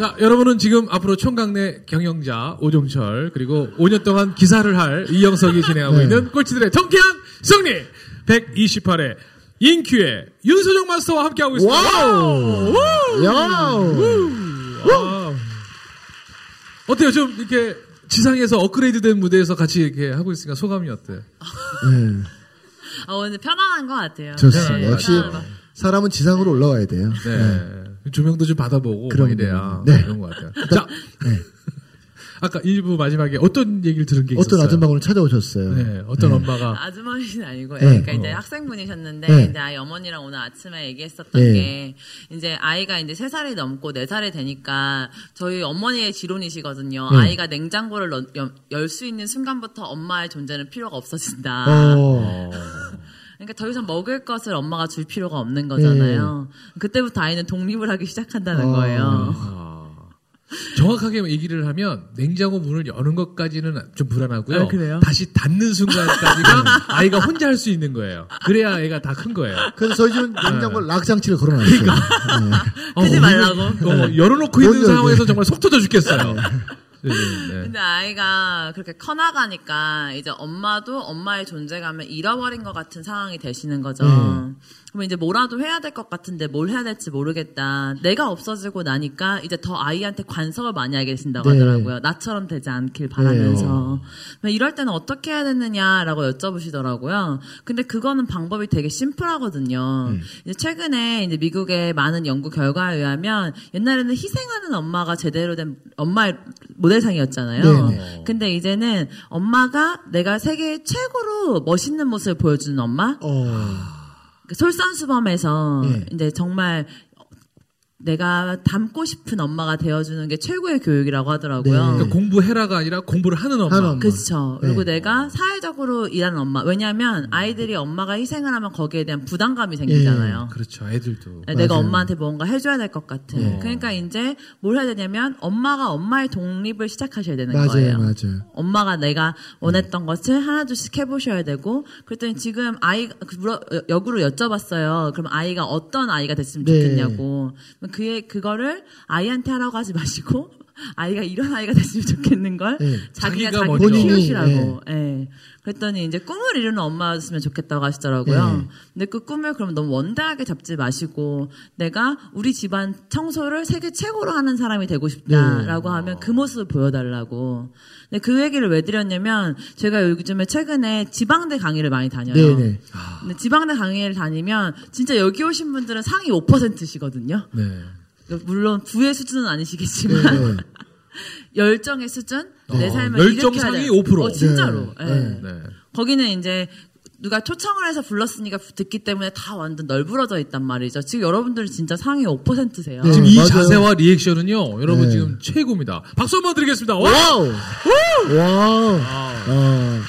자, 여러분은 지금 앞으로 총각네 경영자 오종철 그리고 5년 동안 기사를 할 이영석이 진행하고 네. 있는 꼴찌들의 통쾌한 승리 128회 인큐의 윤소정 마스터와 함께하고 있습니다. 와우! 야! 아. 어때요? 좀 이렇게 지상에서 업그레이드된 무대에서 같이 이렇게 하고 있으니까 소감이 어때요? 네, 아, 오늘 편안한 것 같아요. 좋습니다. 네, 역시 사람은 지상으로 올라와야 돼요. 네. 조명도 좀 받아보고 막 그럼요. 이래야 네. 그런 것 같아요. 자, 아까 일부 마지막에 어떤 얘기를 들은 게 어떤 있었어요? 아줌마 오늘 찾아오셨어요. 네, 어떤 엄마가 아주머니는 아니고, 네. 그러니까 이제 어. 학생분이셨는데, 네. 이제 아이 어머니랑 오늘 아침에 얘기했었던 네. 게, 이제 아이가 이제 세살이 넘고 네살이 되니까, 저희 어머니의 지론이시거든요. 네. 아이가 냉장고를 열 수 있는 순간부터 엄마의 존재는 필요가 없어진다. 어. 그러니까 더 이상 먹을 것을 엄마가 줄 필요가 없는 거잖아요. 그때부터 아이는 독립을 하기 시작한다는 어. 거예요. 아, 정확하게 얘기를 하면 냉장고 문을 여는 것까지는 좀 불안하고요. 아, 그래요? 다시 닫는 순간까지가 아이가 혼자 할 수 있는 거예요. 그래야 애가 다 큰 거예요. 그래서 저희 집은 냉장고 락장치를 걸어놨어요. 네. 크지 어, 말라고. 어, 열어놓고 있는. 상황에서 정말 속 터져 죽겠어요. 네, 네. 근데 아이가 그렇게 커나가니까 이제 엄마도 엄마의 존재감을 잃어버린 것 같은 상황이 되시는 거죠. 음. 그러면 이제 뭐라도 해야 될 것 같은데 뭘 해야 될지 모르겠다. 내가 없어지고 나니까 이제 더 아이한테 관섭을 많이 하게 되신다고 네. 하더라고요. 나처럼 되지 않길 바라면서. 그러면 이럴 때는 어떻게 해야 되느냐라고 여쭤보시더라고요. 근데 그거는 방법이 되게 심플하거든요. 음. 이제 최근에 이제 미국의 많은 연구 결과에 의하면 옛날에는 희생하는 엄마가 제대로 된 엄마의 모델상이었잖아요. 네네. 근데 이제는 엄마가 내가 세계 최고로 멋있는 모습을 보여주는 엄마, 어. 그 솔선수범해서 네. 이제 정말 내가 닮고 싶은 엄마가 되어주는 게 최고의 교육이라고 하더라고요. 네. 그러니까 공부해라가 아니라 공부를 하는 엄마. 엄마. 그렇죠. 그리고 네. 내가 사회적으로 일하는 엄마. 왜냐하면 아이들이 엄마가 희생을 하면 거기에 대한 부담감이 생기잖아요. 그렇죠. 애들도. 네, 내가 맞아요. 엄마한테 뭔가 해줘야 될 것 같은. 네. 그러니까 이제 뭘 해야 되냐면 엄마가 엄마의 독립을 시작하셔야 되는 맞아요, 거예요. 맞아요. 엄마가 내가 원했던 것을 하나둘씩 해보셔야 되고 그랬더니 지금 아이 그 물어 역으로 여쭤봤어요. 그럼 아이가 어떤 아이가 됐으면 네. 좋겠냐고. 그의 그거를 아이한테 하라고 하지 마시고 아이가 이런 아이가 됐으면 좋겠는 걸 네. 자기가 자기가 자기. 본인이, 키우시라고. 예. 그랬더니 이제 꿈을 이루는 엄마였으면 좋겠다고 하시더라고요. 네. 근데 그 꿈을 그럼 너무 원대하게 잡지 마시고 내가 우리 집안 청소를 세계 최고로 하는 사람이 되고 싶다라고 네. 하면 그 모습을 보여달라고. 근데 그 얘기를 왜 드렸냐면 제가 요즘에 최근에 지방대 강의를 많이 다녀요. 네네. 근데 지방대 강의를 다니면 진짜 여기 오신 분들은 상위 5%시거든요. 네. 물론 부의 수준은 아니시겠지만 네. 열정의 수준 내 어, 삶을 열정 일으켜야 상위 돼. 5%. 어, 진짜로. 네. 예. 네. 네. 거기는 이제 누가 초청을 해서 불렀으니까 듣기 때문에 다 완전 널브러져 있단 말이죠. 지금 여러분들은 진짜 상위 5%세요. 네. 지금 이 맞아요. 자세와 리액션은요, 여러분 네. 지금 최고입니다. 박수 한번 드리겠습니다. 와! 와우! 와우! 어.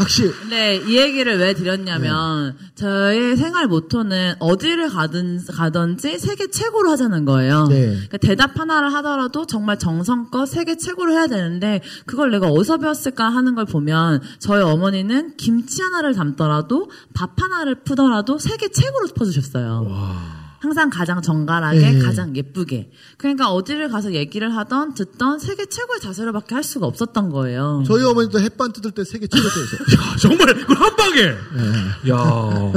확실히, 근데 이 얘기를 왜 드렸냐면 저의 생활 모토는 어디를 가든 가든지 세계 최고로 하자는 거예요. 네. 그러니까 대답 하나를 하더라도 정말 정성껏 세계 최고로 해야 되는데 그걸 내가 어디서 배웠을까 하는 걸 보면 저희 어머니는 김치 하나를 담더라도 밥 하나를 푸더라도 세계 최고로 퍼주셨어요. 항상 가장 정갈하게, 네. 가장 예쁘게. 그러니까 어디를 가서 얘기를 하던 듣던 세계 최고의 자세로밖에 할 수가 없었던 거예요. 저희 어머니도 햇반 뜯을 때 세계 최고였어요. 야, 정말 그걸 한 방에. 네. 야.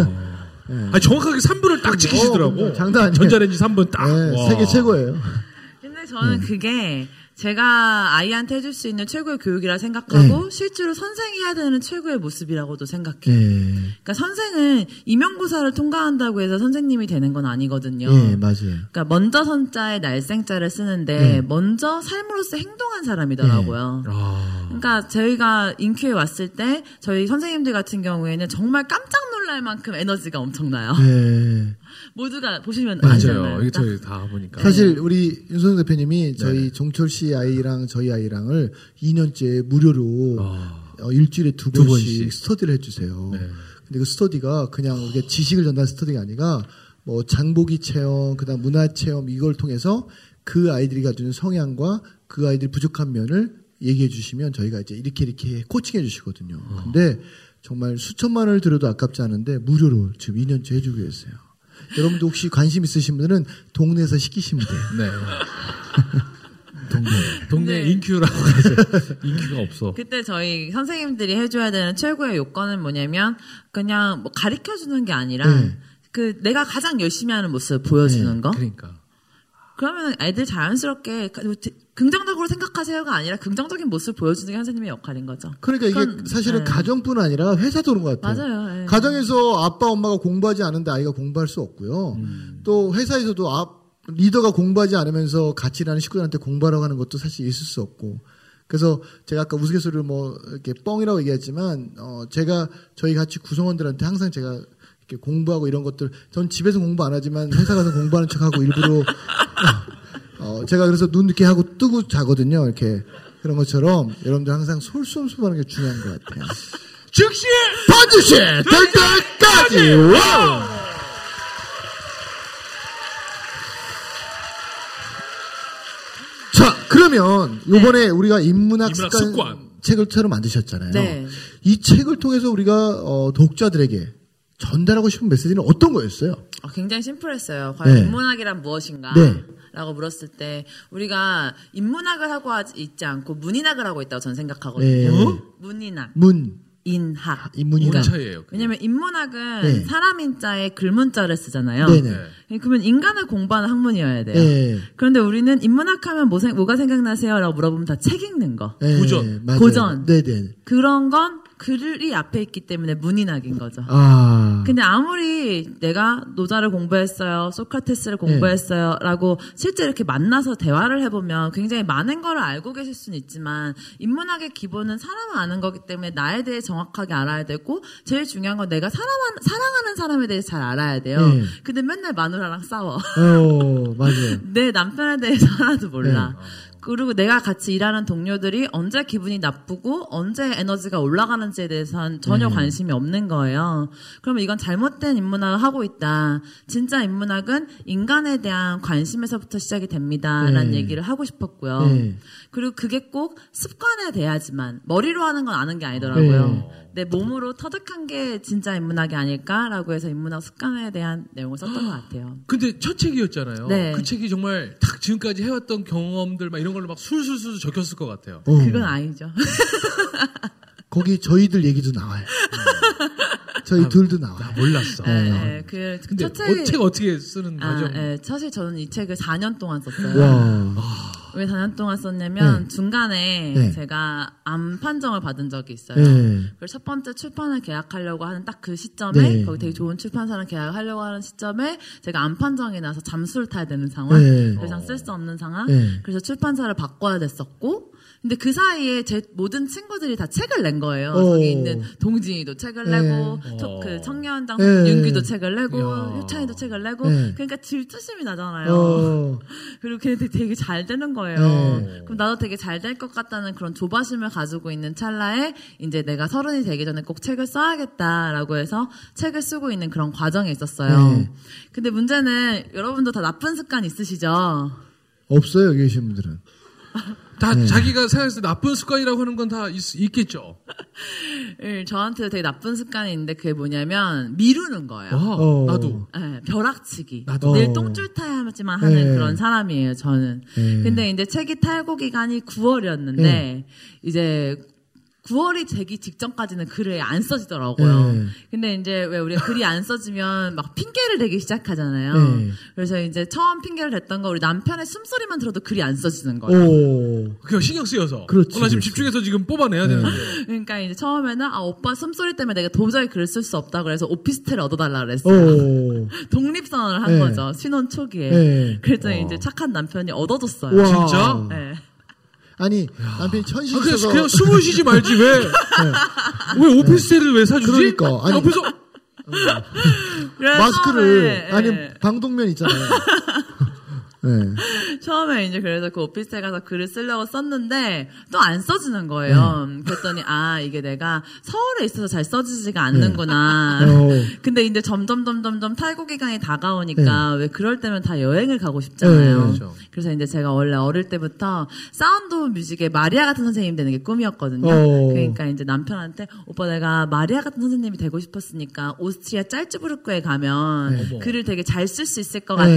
아니, 정확하게 3분을 딱 지키시더라고. 어, 장난 아니에요. 전자레인지 3분 딱. 네, 와. 세계 최고예요. 근데 저는 그게 제가 아이한테 해줄 수 있는 최고의 교육이라 생각하고 실제로 선생이 해야 되는 최고의 모습이라고도 생각해요. 네. 그러니까 선생은 임용고사를 통과한다고 해서 선생님이 되는 건 아니거든요. 예, 맞아요. 그러니까 먼저 선자에 날생자를 쓰는데 네. 먼저 삶으로서 행동한 사람이더라고요. 아. 그러니까 저희가 인큐에 왔을 때 저희 선생님들 같은 경우에는 정말 깜짝 놀랄 만큼 에너지가 엄청나요. 네. 모두가 보시면 맞아요. 아시잖아요. 이게 저희 다 보니까. 사실 우리 윤소영 대표님이 저희 네. 종철 씨 아이랑 저희 아이랑을 2년째 무료로 아. 어, 일주일에 두 두 번씩, 번씩. 스터디를 해주세요. 네. 근데 그 스터디가 그냥 우리가 지식을 전달하는 스터디가 아니라 뭐 장보기 체험, 그다음 문화 체험 이걸 통해서 그 아이들이 가지고 있는 성향과 그 아이들 부족한 면을 얘기해 주시면 저희가 이제 이렇게 이렇게 코칭해 주시거든요. 근데 정말 수천만 원을 들여도 아깝지 않은데 무료로 지금 2년째 해주고 계세요. 여러분도 혹시 관심 있으신 분들은 동네에서 시키시면 돼요. 네. 동네 동네 네. 인큐라고 하죠. 인큐가 없어. 그때 저희 선생님들이 해줘야 되는 최고의 요건은 뭐냐면 그냥 뭐 가르쳐 주는 게 아니라 네. 그 내가 가장 열심히 하는 모습을 보여주는 거. 그러니까. 그러면 애들 자연스럽게 가- 긍정적으로 생각하세요가 아니라 긍정적인 모습을 보여주는 게 선생님의 역할인 거죠. 그러니까 이게 그건, 사실은 네. 가정뿐 아니라 회사도 그런 것 같아요. 맞아요. 예. 가정에서 아빠 엄마가 공부하지 않은데 아이가 공부할 수 없고요. 또 회사에서도 앞 리더가 공부하지 않으면서 같이 일하는 식구들한테 공부하라고 하는 것도 사실 있을 수 없고. 그래서 제가 아까 우스갯소리를 뭐 이렇게 뻥이라고 얘기했지만 어 제가 저희 같이 구성원들한테 항상 제가 이렇게 공부하고 이런 것들 전 집에서 공부 안 하지만 회사 가서 공부하는 척하고 일부러 어 제가 그래서 눈 이렇게 하고 뜨고 자거든요. 이렇게 그런 것처럼 여러분들 항상 솔선수범하는 게 중요한 것 같아요. 즉시 반드시 될 때까지 와우! 자 그러면 이번에 우리가 인문학, 인문학 습관, 습관. 책을 새로 만드셨잖아요. 네. 이 책을 통해서 우리가 어, 독자들에게 전달하고 싶은 메시지는 어떤 거였어요? 어, 굉장히 심플했어요. 과연 네. 인문학이란 무엇인가? 네. 라고 물었을 때 우리가 인문학을 하고 있지 않고 문인학을 하고 있다고 저는 생각하거든요. 네. 어? 문인학, 문 인학. 차이예요? 그게? 왜냐면 인문학은 네. 사람 인자에 글문자를 쓰잖아요. 네네. 네. 그러면 인간을 공부하는 학문이어야 돼요. 네. 그런데 우리는 인문학 하면 뭐, 생- 뭐가 생각나세요? 라고 물어보면 다 책 읽는 거. 네, 고전. 맞아요. 고전. 네네. 그런 건 글이 앞에 있기 때문에 문인학인 거죠. 아. 근데 아무리 내가 노자를 공부했어요, 소크라테스를 공부했어요, 라고 실제 이렇게 만나서 대화를 해보면 굉장히 많은 거를 알고 계실 수는 있지만 인문학의 기본은 사람을 아는 거기 때문에 나에 대해 정확하게 알아야 되고 제일 중요한 건 내가 사람, 사랑하는 사람에 대해서 잘 알아야 돼요. 네. 근데 맨날 마누라랑 싸워. 어, 맞아요. 내 남편에 대해서 하나도 몰라. 네. 그리고 내가 같이 일하는 동료들이 언제 기분이 나쁘고 언제 에너지가 올라가는지에 대해서는 전혀 네. 관심이 없는 거예요. 그러면 이건 잘못된 인문학을 하고 있다. 진짜 인문학은 인간에 대한 관심에서부터 시작이 됩니다. 라는 네. 얘기를 하고 싶었고요. 네. 그리고 그게 꼭 습관에 대하지만 머리로 하는 건 아는 게 아니더라고요. 네. 내 몸으로 터득한 게 진짜 인문학이 아닐까라고 해서 인문학 습관에 대한 내용을 썼던 것 같아요. 근데 첫 책이었잖아요. 네. 그 책이 정말 딱 지금까지 해왔던 경험들 막 이런 걸로 막 술술술 적혔을 것 같아요. 어. 그건 아니죠. 거기 저희들 얘기도 나와요. 저희 둘도 나와요. 나 몰랐어. 네, 네. 그, 그 근데 첫 책이 어, 책 어떻게 쓰는 아, 과정? 예. 사실 저는 이 책을 4년 동안 썼어요. 와. 왜 4년 동안 썼냐면 네. 중간에 네. 제가 암 판정을 받은 적이 있어요. 네. 그래서 첫 번째 출판을 계약하려고 하는 딱 그 시점에 네. 거기 되게 좋은 출판사랑 계약하려고 하는 시점에 제가 암 판정이 나서 잠수를 타야 되는 상황, 네. 더 이상 쓸 수 없는 상황. 네. 그래서 출판사를 바꿔야 됐었고. 근데 그 사이에 제 모든 친구들이 다 책을 낸 거예요. 오. 거기 있는 동진이도 책을 네. 내고, 어. 저- 그 청년장 네. 윤기도 책을 내고, 야. 효창이도 책을 내고, 네. 그러니까 질투심이 나잖아요. 어. 그리고 걔네들이 되게 잘 되는 거예요. 네. 그럼 나도 되게 잘 될 것 같다는 그런 조바심을 가지고 있는 찰나에 이제 내가 서른이 되기 전에 꼭 책을 써야겠다라고 해서 책을 쓰고 있는 그런 과정에 있었어요. 네. 근데 문제는 여러분도 다 나쁜 습관 있으시죠? 없어요, 여기 계신 분들은. 다 네. 자기가 생각했을 때 나쁜 습관이라고 하는 건 다 있겠죠. 예, 저한테 되게 나쁜 습관이 있는데 그게 뭐냐면 미루는 거예요. 와, 어. 나도. 예, 벼락치기. 나도. 늘 어. 똥줄 타야지만 하는 네. 그런 사람이에요, 저는. 네. 근데 이제 책이 탈고 기간이 9월이었는데, 네. 이제 9월이 되기 직전까지는 글을 안 써지더라고요. 네. 근데 이제 왜 우리가 글이 안 써지면 막 핑계를 대기 시작하잖아요. 네. 그래서 이제 처음 핑계를 댔던 거 우리 남편의 숨소리만 들어도 글이 안 써지는 거예요. 오. 그게 신경 쓰여서. 그렇지, 어, 나 지금 그렇지. 집중해서 지금 뽑아내야 되는데. 그러니까 이제 처음에는 아 오빠 숨소리 때문에 내가 도저히 글을 쓸 수 없다 그래서 오피스텔을 얻어달라 그랬어요. 오. 독립선언을 한 네. 거죠. 신혼 초기에. 네. 그랬더니 어. 이제 착한 남편이 얻어줬어요. 와. 진짜? 네. 아니, 남편이 천식 아, 그냥, 있어서. 그냥 숨을 쉬지 말지 왜? 왜 오피스텔을 왜 사주지? 그러니까. 아니, 옆에서 그래서 마스크를, 처음에, 아니, 예. 방독면 있잖아요. 네. 처음에 이제 그래서 그 오피스텔 가서 글을 쓰려고 썼는데 또 안 써지는 거예요. 네. 그랬더니 아 이게 내가 서울에 있어서 잘 써지지가 않는구나. 어. 근데 이제 점점 점점 점 탈고 기간이 다가오니까 왜 그럴 때면 다 여행을 가고 싶잖아요. 네, 그렇죠. 그래서 이제 제가 원래 어릴 때부터 Sound of Music의 마리아 같은 선생님 되는 게 꿈이었거든요. 어. 그러니까 이제 남편한테 오빠 내가 마리아 같은 선생님이 되고 싶었으니까 오스트리아 짤츠부르크에 가면 네. 글을 되게 잘 쓸 수 있을 것 같아.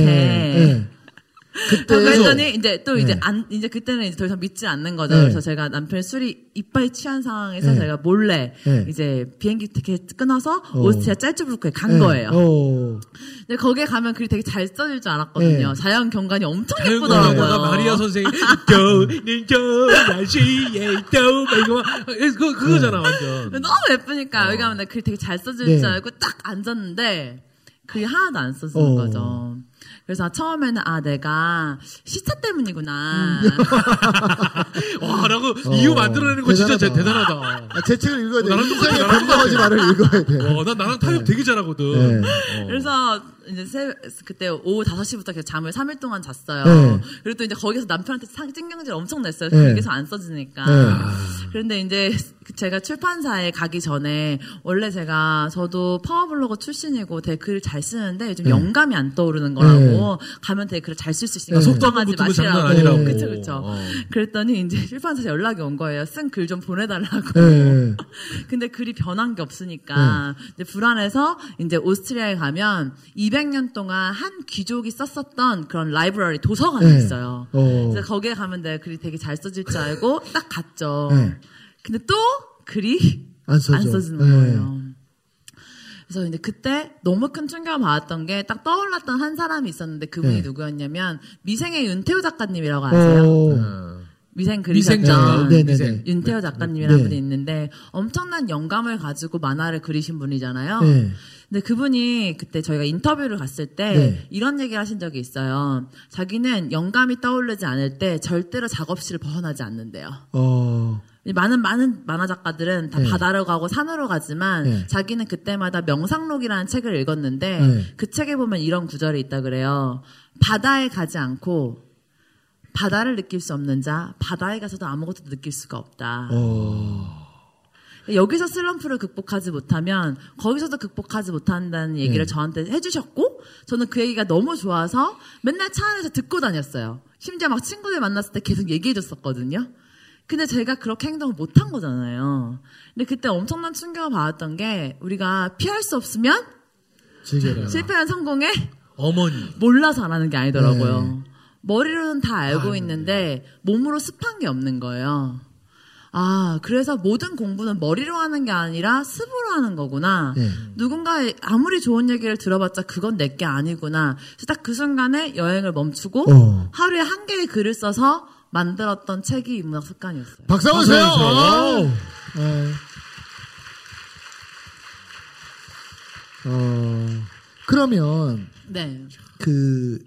네. 그때 그랬더니 이제 또 이제 네. 안 이제 그때는 이제 더 이상 믿지 않는 거죠. 네. 그래서 제가 남편 술이 이빨이 취한 상황에서 네. 제가 몰래 네. 이제 비행기 티켓 끊어서 어. 오스트리아 짤주브루크에 간 네. 거예요. 어. 근데 거기에 가면 글이 되게 잘 써질 줄 알았거든요. 네. 자연 경관이 엄청 예쁘더라고요. 마리아 선생이 겨울은 겨울 날씨에 막 이거 막그 그거잖아 완전. 너무 예쁘니까 여기 가면 글 되게 잘 써질 네. 줄 알고 딱 앉았는데 글이 하나도 안 써지는 어. 거죠. 그래서 처음에는 아 내가 시차 때문이구나. 와라고 이유 만들어내는 거 진짜 대단하다. 대단하다. 아, 제 책을 읽어야 돼. 나랑 똑같아, 나랑 변명하지 말을 읽어야 돼. 어, 난 나랑 타협 되게 잘하거든. 네. 어. 그래서 이제 새, 그때 오후 5시부터 계속 잠을 3일 동안 잤어요. 네. 그리고 또 이제 거기서 남편한테 상- 찡경질 엄청 냈어요. 네. 계속 안 써지니까. 네. 그런데 이제 제가 출판사에 가기 전에 원래 제가 저도 파워블로거 출신이고 글을 잘 쓰는데 요즘 네. 영감이 안 떠오르는 거라고 가면 되게 글을 잘 쓸 수 있으니까 네. 장난 마시라고. 그쵸 그쵸. 어. 그랬더니 이제 출판사에서 연락이 온 거예요. 쓴 글 좀 보내달라고. 네. 근데 글이 변한 게 없으니까 이제 불안해서 이제 오스트리아에 가면 200년 동안 한 귀족이 썼었던 그런 라이브러리 도서관이 네. 있어요. 어. 그래서 거기에 가면 내가 글이 되게 잘 써질 줄 알고 딱 갔죠. 네. 근데 또 글이 안. 안 써지는 네. 거예요. 그래서 이제 그때 너무 큰 충격을 받았던 게 딱 떠올랐던 한 사람이 있었는데 그분이 네. 누구였냐면 미생의 윤태호 작가님이라고 아세요? 어. 어. 미생 그리셨죠. 작가. 네, 네, 미생. 네. 윤태호 작가님이라는 네. 분이 있는데 엄청난 영감을 가지고 만화를 그리신 분이잖아요. 네. 근데 그분이 그때 저희가 인터뷰를 갔을 때 네. 이런 얘기를 하신 적이 있어요. 자기는 영감이 떠오르지 않을 때 절대로 작업실을 벗어나지 않는데요. 어. 많은 많은 만화 작가들은 다 네. 바다로 가고 산으로 가지만 네. 자기는 그때마다 명상록이라는 책을 읽었는데 네. 그 책에 보면 이런 구절이 있다 그래요. 바다에 가지 않고 바다를 느낄 수 없는 자 바다에 가서도 아무것도 느낄 수가 없다. 어. 여기서 슬럼프를 극복하지 못하면 거기서도 극복하지 못한다는 얘기를 네. 저한테 해주셨고 저는 그 얘기가 너무 좋아서 맨날 차 안에서 듣고 다녔어요. 심지어 막 친구들 만났을 때 계속 얘기해줬었거든요. 근데 제가 그렇게 행동을 못한 거잖아요. 근데 그때 엄청난 충격을 받았던 게 우리가 피할 수 없으면 즐겨라. 실패한 성공에 어머니. 몰라서 안 하는 게 아니더라고요. 네. 머리로는 다 알고 있는데 몸으로 습한 게 없는 거예요. 아, 그래서 모든 공부는 머리로 하는 게 아니라 습으로 하는 거구나. 네. 누군가 아무리 좋은 얘기를 들어봤자 그건 내 게 아니구나. 딱 그 순간에 여행을 멈추고 어. 하루에 한 개의 글을 써서 만들었던 책이 인문학 습관이었어요. 박수 한번 주세요. 박수 한번 주세요. 어. 어. 그러면 네. 그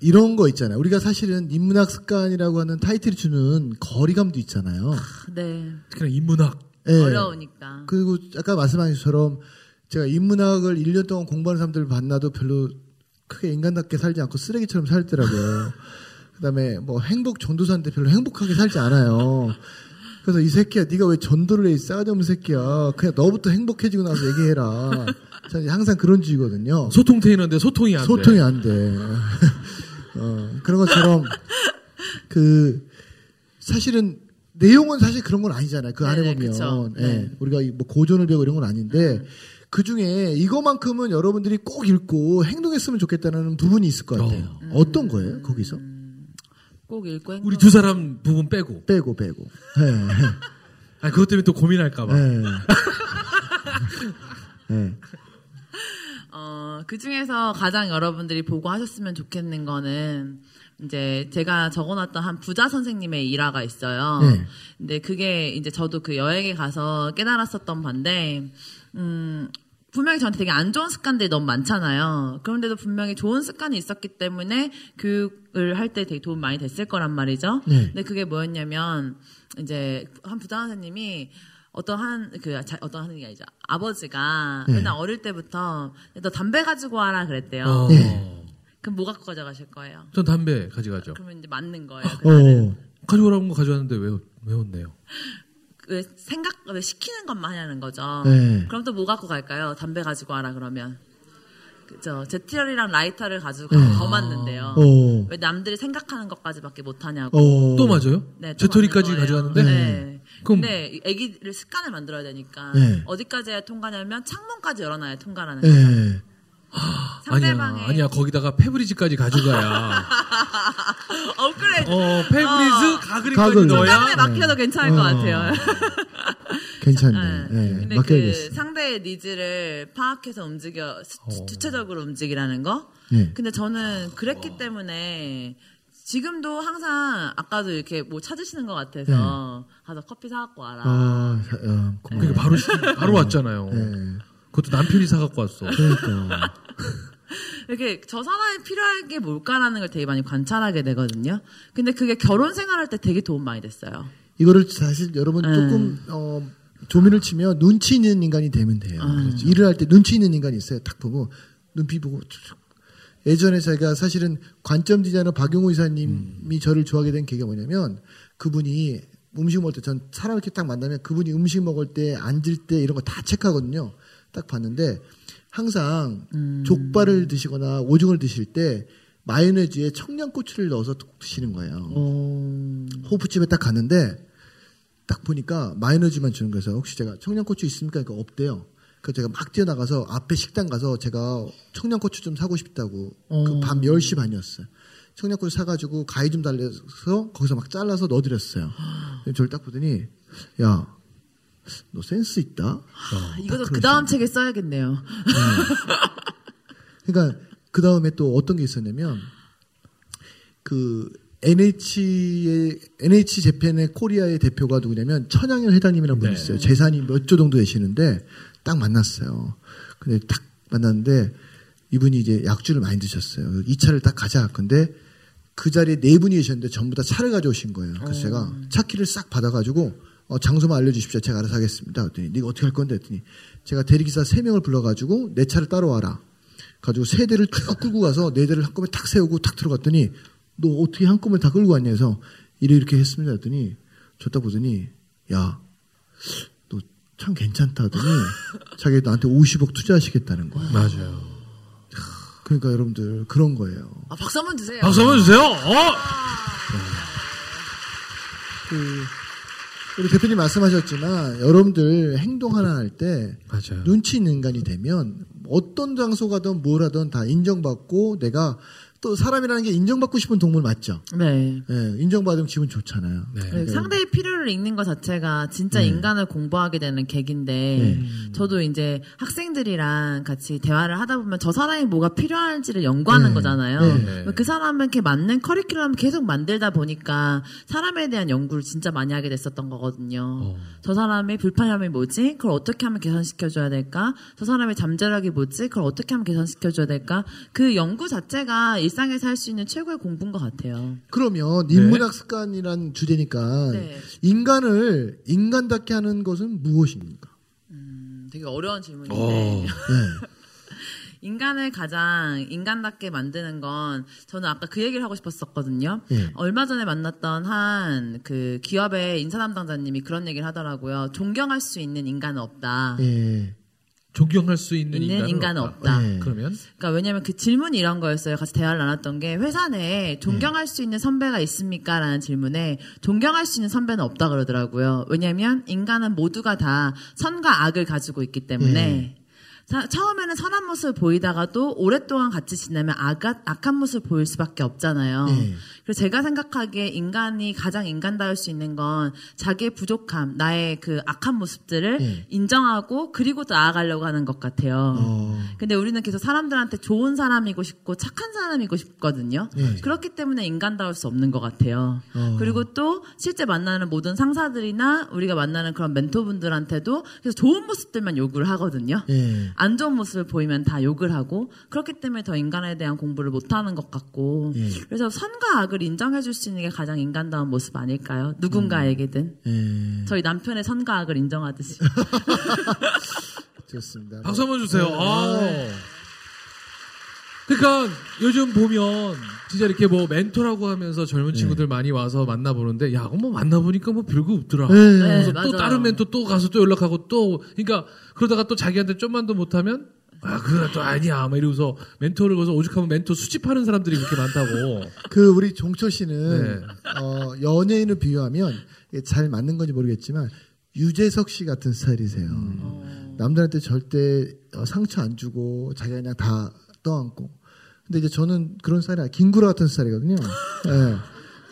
이런 거 있잖아요. 우리가 사실은 인문학 습관이라고 하는 타이틀이 주는 거리감도 있잖아요. 네. 특히나 인문학. 예. 어려우니까. 그리고 아까 말씀하신 것처럼 제가 인문학을 1년 동안 공부하는 사람들을 만나도 별로 크게 인간답게 살지 않고 쓰레기처럼 살더라고요. 그다음에 뭐 행복 전도사인데 별로 행복하게 살지 않아요. 그래서 이 새끼야, 네가 왜 전도를 해? 이 싸가지 없는 새끼야. 그냥 너부터 행복해지고 나서 얘기해라. 저는 항상 그런 주의거든요. 소통 테이너인데 소통이 안 돼. 소통이 안 돼. 어, 그런 것처럼 그 사실은 내용은 사실 그런 건 아니잖아요. 그 안에 네네, 보면. 예, 네. 우리가 이뭐 고전을 배우고 이런 건 아닌데 그 중에 이거만큼은 여러분들이 꼭 읽고 행동했으면 좋겠다는 부분이 있을 것 같아요. 어. 떤 거예요? 거기서 꼭 읽고 행동. 우리 두 사람 부분 빼고. 빼고 빼고. 예. 아 그것 때문에 또 고민할까봐. 예. 예. 어, 그 중에서 가장 여러분들이 보고 하셨으면 좋겠는 거는 이제 제가 적어놨던 한 부자 선생님의 일화가 있어요. 네. 근데 그게 이제 저도 그 여행에 가서 깨달았었던 반데, 음, 분명히 저한테 되게 안 좋은 습관들이 너무 많잖아요. 그런데도 분명히 좋은 습관이 있었기 때문에 교육을 할 때 되게 도움 많이 됐을 거란 말이죠. 네. 근데 그게 뭐였냐면 이제 한 부자 선생님이 어떤 한, 그, 자- 어떤 하는 게 아니죠. 아버지가 네. 맨날 어릴 때부터 너 담배 가지고 와라 그랬대요. 어. 네. 그럼 뭐 갖고 가져가실 거예요? 전 담배 가져가죠. 그러면 이제 맞는 거예요. 어. 가져오라고 거 가져왔는데 왜, 왜 혼내요? 왜 생각, 왜 시키는 것만 하냐는 거죠. 네. 그럼 또 뭐 갖고 갈까요? 담배 가지고 와라 그러면. 그죠. 재떨이랑 라이터를 가지고 가면 네. 더 맞는데요. 어. 왜 남들이 생각하는 것까지밖에 못 하냐고. 어. 또 맞아요? 네, 맞는 거예요. 가져왔는데? 네. 그럼- 근데 얘기를 습관을 만들어야 되니까 네. 어디까지 해야 통과냐면 창문까지 열어놔야 통과라는 거죠. 예. 상대방의 아니야, 아니야. 거기다가 페브리즈까지 가져가야. 업그레이드. 어, 페브리즈 가글까지 가글. 넣어야. 상대방에 맡겨도 괜찮을 것 어. 같아요. 괜찮네. 네. 예, 근데 맡겨야겠어. 그 상대의 needs를 파악해서 움직여 수- 어. 주체적으로 움직이라는 거. 예. 근데 저는 그랬기 때문에 지금도 항상 아까도 이렇게 뭐 찾으시는 것 같아서 가서 커피 사갖고 와라. 아, 자, 어, 고마워요. 그러니까 바로 시- 바로 왔잖아요. 예. 그것도 남편이 사갖고 왔어. 그러니까. 이렇게 저 사람이 필요한 게 뭘까라는 걸 되게 많이 관찰하게 되거든요. 근데 그게 결혼 생활할 때 되게 도움 많이 됐어요. 이거를 사실 여러분 네. 조금 어, 조민을 치면 눈치 있는 인간이 되면 돼요. 아. 그렇죠. 일을 할 때 눈치 있는 인간이 있어요. 딱 보고 눈빛 보고 쭉. 예전에 제가 사실은 관점 디자이너 박용호 이사님이 저를 좋아하게 된 계기가 뭐냐면 그분이 음식 먹을 때 전 사람 이렇게 딱 만나면 그분이 음식 먹을 때 앉을 때 이런 거 다 체크하거든요. 딱 봤는데 항상 족발을 드시거나 오징어를 드실 때 마요네즈에 청양고추를 넣어서 드시는 거예요. 어... 호프집에 딱 갔는데 딱 보니까 마요네즈만 주는 거여서 혹시 제가 청양고추 있습니까? 그러니까 없대요. 그래서 제가 막 뛰어나가서 앞에 식당 가서 제가 청양고추 좀 사고 싶다고 그 밤 10시 반이었어요. 청양고추 사가지고 가위 좀 달래서 거기서 막 잘라서 넣어드렸어요. 저를 딱 보더니 야, 너 센스 있다? 아, 이것도 딱그 다음 책에 써야겠네요. 그러니까 그 다음에 또 어떤 게 있었냐면 그 NH의 NH 재팬의 코리아의 대표가 누구냐면 천양일 회장님이라는 분이 네. 있어요. 재산이 몇 조 정도 되시는데 딱 만났어요. 근데 딱 만났는데 이분이 이제 약주를 많이 드셨어요. 이 차를 딱 가자. 근데 그 자리에 네 분이 계셨는데 전부 다 차를 가져오신 거예요. 그래서 제가 차 키를 싹 받아가지고 어, 장소만 알려주십시오. 제가 알아서 하겠습니다. 그랬더니 네가 어떻게 할 건데? 했더니 제가 대리기사 세 명을 불러가지고 내 차를 따라와라. 가지고 세 대를 쭉 끌고 가서 네 대를 한꺼번에 탁 세우고 탁 들어갔더니 너 어떻게 한꺼번에 다 끌고 왔냐 해서 이래 이렇게 했습니다. 했더니 저딱 보더니 야 너 참 괜찮다 하더니 자기 나한테 50억 투자하시겠다는 거야. 맞아요. 그러니까 여러분들 그런 거예요. 아, 박수 한번 주세요. 박수 한번 주세요. 어? 그 우리 대표님 말씀하셨지만 여러분들 행동 하나 할 때. 눈치 있는 인간이 되면 어떤 장소 가든 뭘 하든 다 인정받고 내가 또 사람이라는 게 인정받고 싶은 동물 맞죠? 네. 예, 인정받으면 기분 좋잖아요. 네. 네, 상대의 필요를 읽는 것 자체가 진짜 인간을 공부하게 되는 계기인데 네. 저도 이제 학생들이랑 같이 대화를 하다 보면 저 사람이 뭐가 필요한지를 연구하는 네. 거잖아요. 네. 그 사람에게 맞는 커리큘럼을 계속 만들다 보니까 사람에 대한 연구를 진짜 많이 하게 됐었던 거거든요. 어. 저 사람의 불편함이 뭐지? 그걸 어떻게 하면 개선시켜줘야 될까? 저 사람의 잠재력이 뭐지? 그걸 어떻게 하면 개선시켜줘야 될까? 그 연구 자체가 일상에서 할 수 있는 최고의 공부인 것 같아요. 그러면 인문학 습관이란 주제니까 네. 인간을 인간답게 하는 것은 무엇입니까? 음, 되게 어려운 질문인데. 어. 네. 인간을 가장 인간답게 만드는 건 저는 아까 그 얘기를 하고 싶었었거든요. 예. 얼마 전에 만났던 한 그 기업의 인사 담당자님이 그런 얘기를 하더라고요. 존경할 수 있는 인간은 없다. 예. 존경할 수 있는, 있는 인간은, 인간은 없다. 없다. 네. 그러면 그러니까 왜냐면 그 질문이 이런 거였어요. 같이 대화를 나눴던 게 회사 내에 존경할 수 있는 선배가 있습니까? 라는 질문에 존경할 수 있는 선배는 없다 그러더라고요. 왜냐면 인간은 모두가 다 선과 악을 가지고 있기 때문에 자, 처음에는 선한 모습을 보이다가도 오랫동안 같이 지내면 악, 악한 모습을 보일 수밖에 없잖아요. 네. 그래서 제가 생각하기에 인간이 가장 인간다울 수 있는 건 자기의 부족함, 나의 그 악한 모습들을 네. 인정하고 그리고 또 나아가려고 하는 것 같아요. 어. 근데 우리는 계속 사람들한테 좋은 사람이고 싶고 착한 사람이고 싶거든요. 네. 그렇기 때문에 인간다울 수 없는 것 같아요. 어. 그리고 또 실제 만나는 모든 상사들이나 우리가 만나는 그런 멘토분들한테도 그래서 좋은 모습들만 요구를 하거든요. 예. 안 좋은 모습을 보이면 다 욕을 하고 그렇기 때문에 더 인간에 대한 공부를 못하는 것 같고 예. 그래서 선과 악을 인정해줄 수 있는 게 가장 인간다운 모습 아닐까요? 누군가에게든 예. 저희 남편의 선과 악을 인정하듯이 좋습니다. 박수 한번 주세요. 네. 아. 그러니까 요즘 보면 진짜 이렇게 뭐 멘토라고 하면서 젊은 네. 친구들 많이 와서 만나보는데 야, 뭐 만나보니까 뭐 별거 없더라. 네. 그래서 네, 또 맞아요. 다른 멘토 또 가서 또 연락하고 또 그러니까 그러다가 또 자기한테 좀만 더 못하면 아, 그거 또 아니야. 막 이러고서 멘토를 거서 오죽하면 멘토 수집하는 사람들이 그렇게 많다고. 그 우리 종철 씨는 네. 어, 연예인을 비유하면 잘 맞는 건지 모르겠지만 유재석 씨 같은 스타일이세요. 음. 남들한테 절대 어, 상처 안 주고 자기가 그냥 다 떠안고. 근데 이제 저는 그런 스타일이 아니라 김구라 같은 스타일이거든요. 예.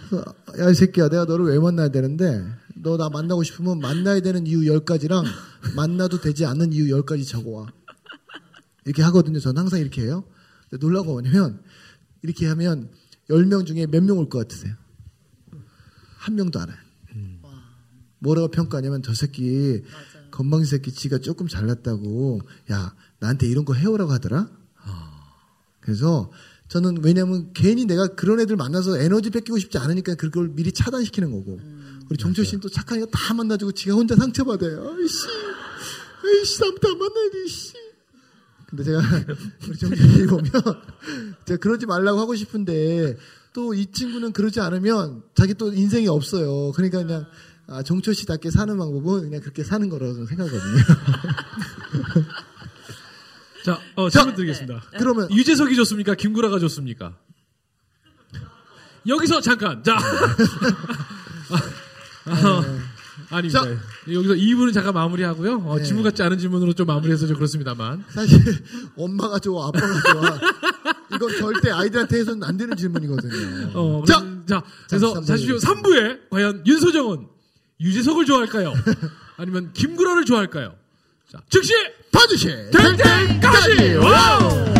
그래서 야, 이 새끼야, 내가 너를 왜 만나야 되는데, 너 나 만나고 싶으면 만나야 되는 이유 10가지랑 만나도 되지 않는 이유 10가지 적어 와. 이렇게 하거든요. 저는 항상 이렇게 해요. 근데 놀라고 뭐냐면, 이렇게 하면 10명 중에 몇 명 올 것 같으세요? 한 명도 알아요. 뭐라고 평가하냐면 저 새끼 건방진 새끼 지가 조금 잘났다고 야 나한테 이런 거 해오라고 하더라. 그래서 저는 왜냐면 괜히 내가 그런 애들 만나서 에너지 뺏기고 싶지 않으니까 그걸 미리 차단시키는 거고 우리 정철 씨는 또 착하니까 다 만나주고 지가 혼자 상처받아요. 아이씨, 아이씨 안 만나야지. 씨. 근데 제가 우리 정철 씨 보면 제가 그러지 말라고 하고 싶은데 또 이 친구는 그러지 않으면 자기 또 인생이 없어요. 그러니까 그냥 아, 정철 씨답게 사는 방법은 그냥 그렇게 사는 거라고 생각하거든요. 자, 어, 질문 드리겠습니다. 그러면 유재석이 좋습니까? 김구라가 좋습니까? 여기서 잠깐. 자. 아, 닙니다 자. 여기서 2부는 잠깐 마무리하고요. 어, 네. 질문 같지 않은 질문으로 좀 마무리해서 좀 그렇습니다만. 사실 엄마가 좋아, 아빠가 좋아. 이건 절대 아이들한테 해서는 안 되는 질문이거든요. 어, 자, 자, 자, 그래서 잠시 사실 3부에 과연 윤소정은 유재석을 좋아할까요? 아니면 김구라를 좋아할까요? 즉시 반드시 땡땡까지. 와우!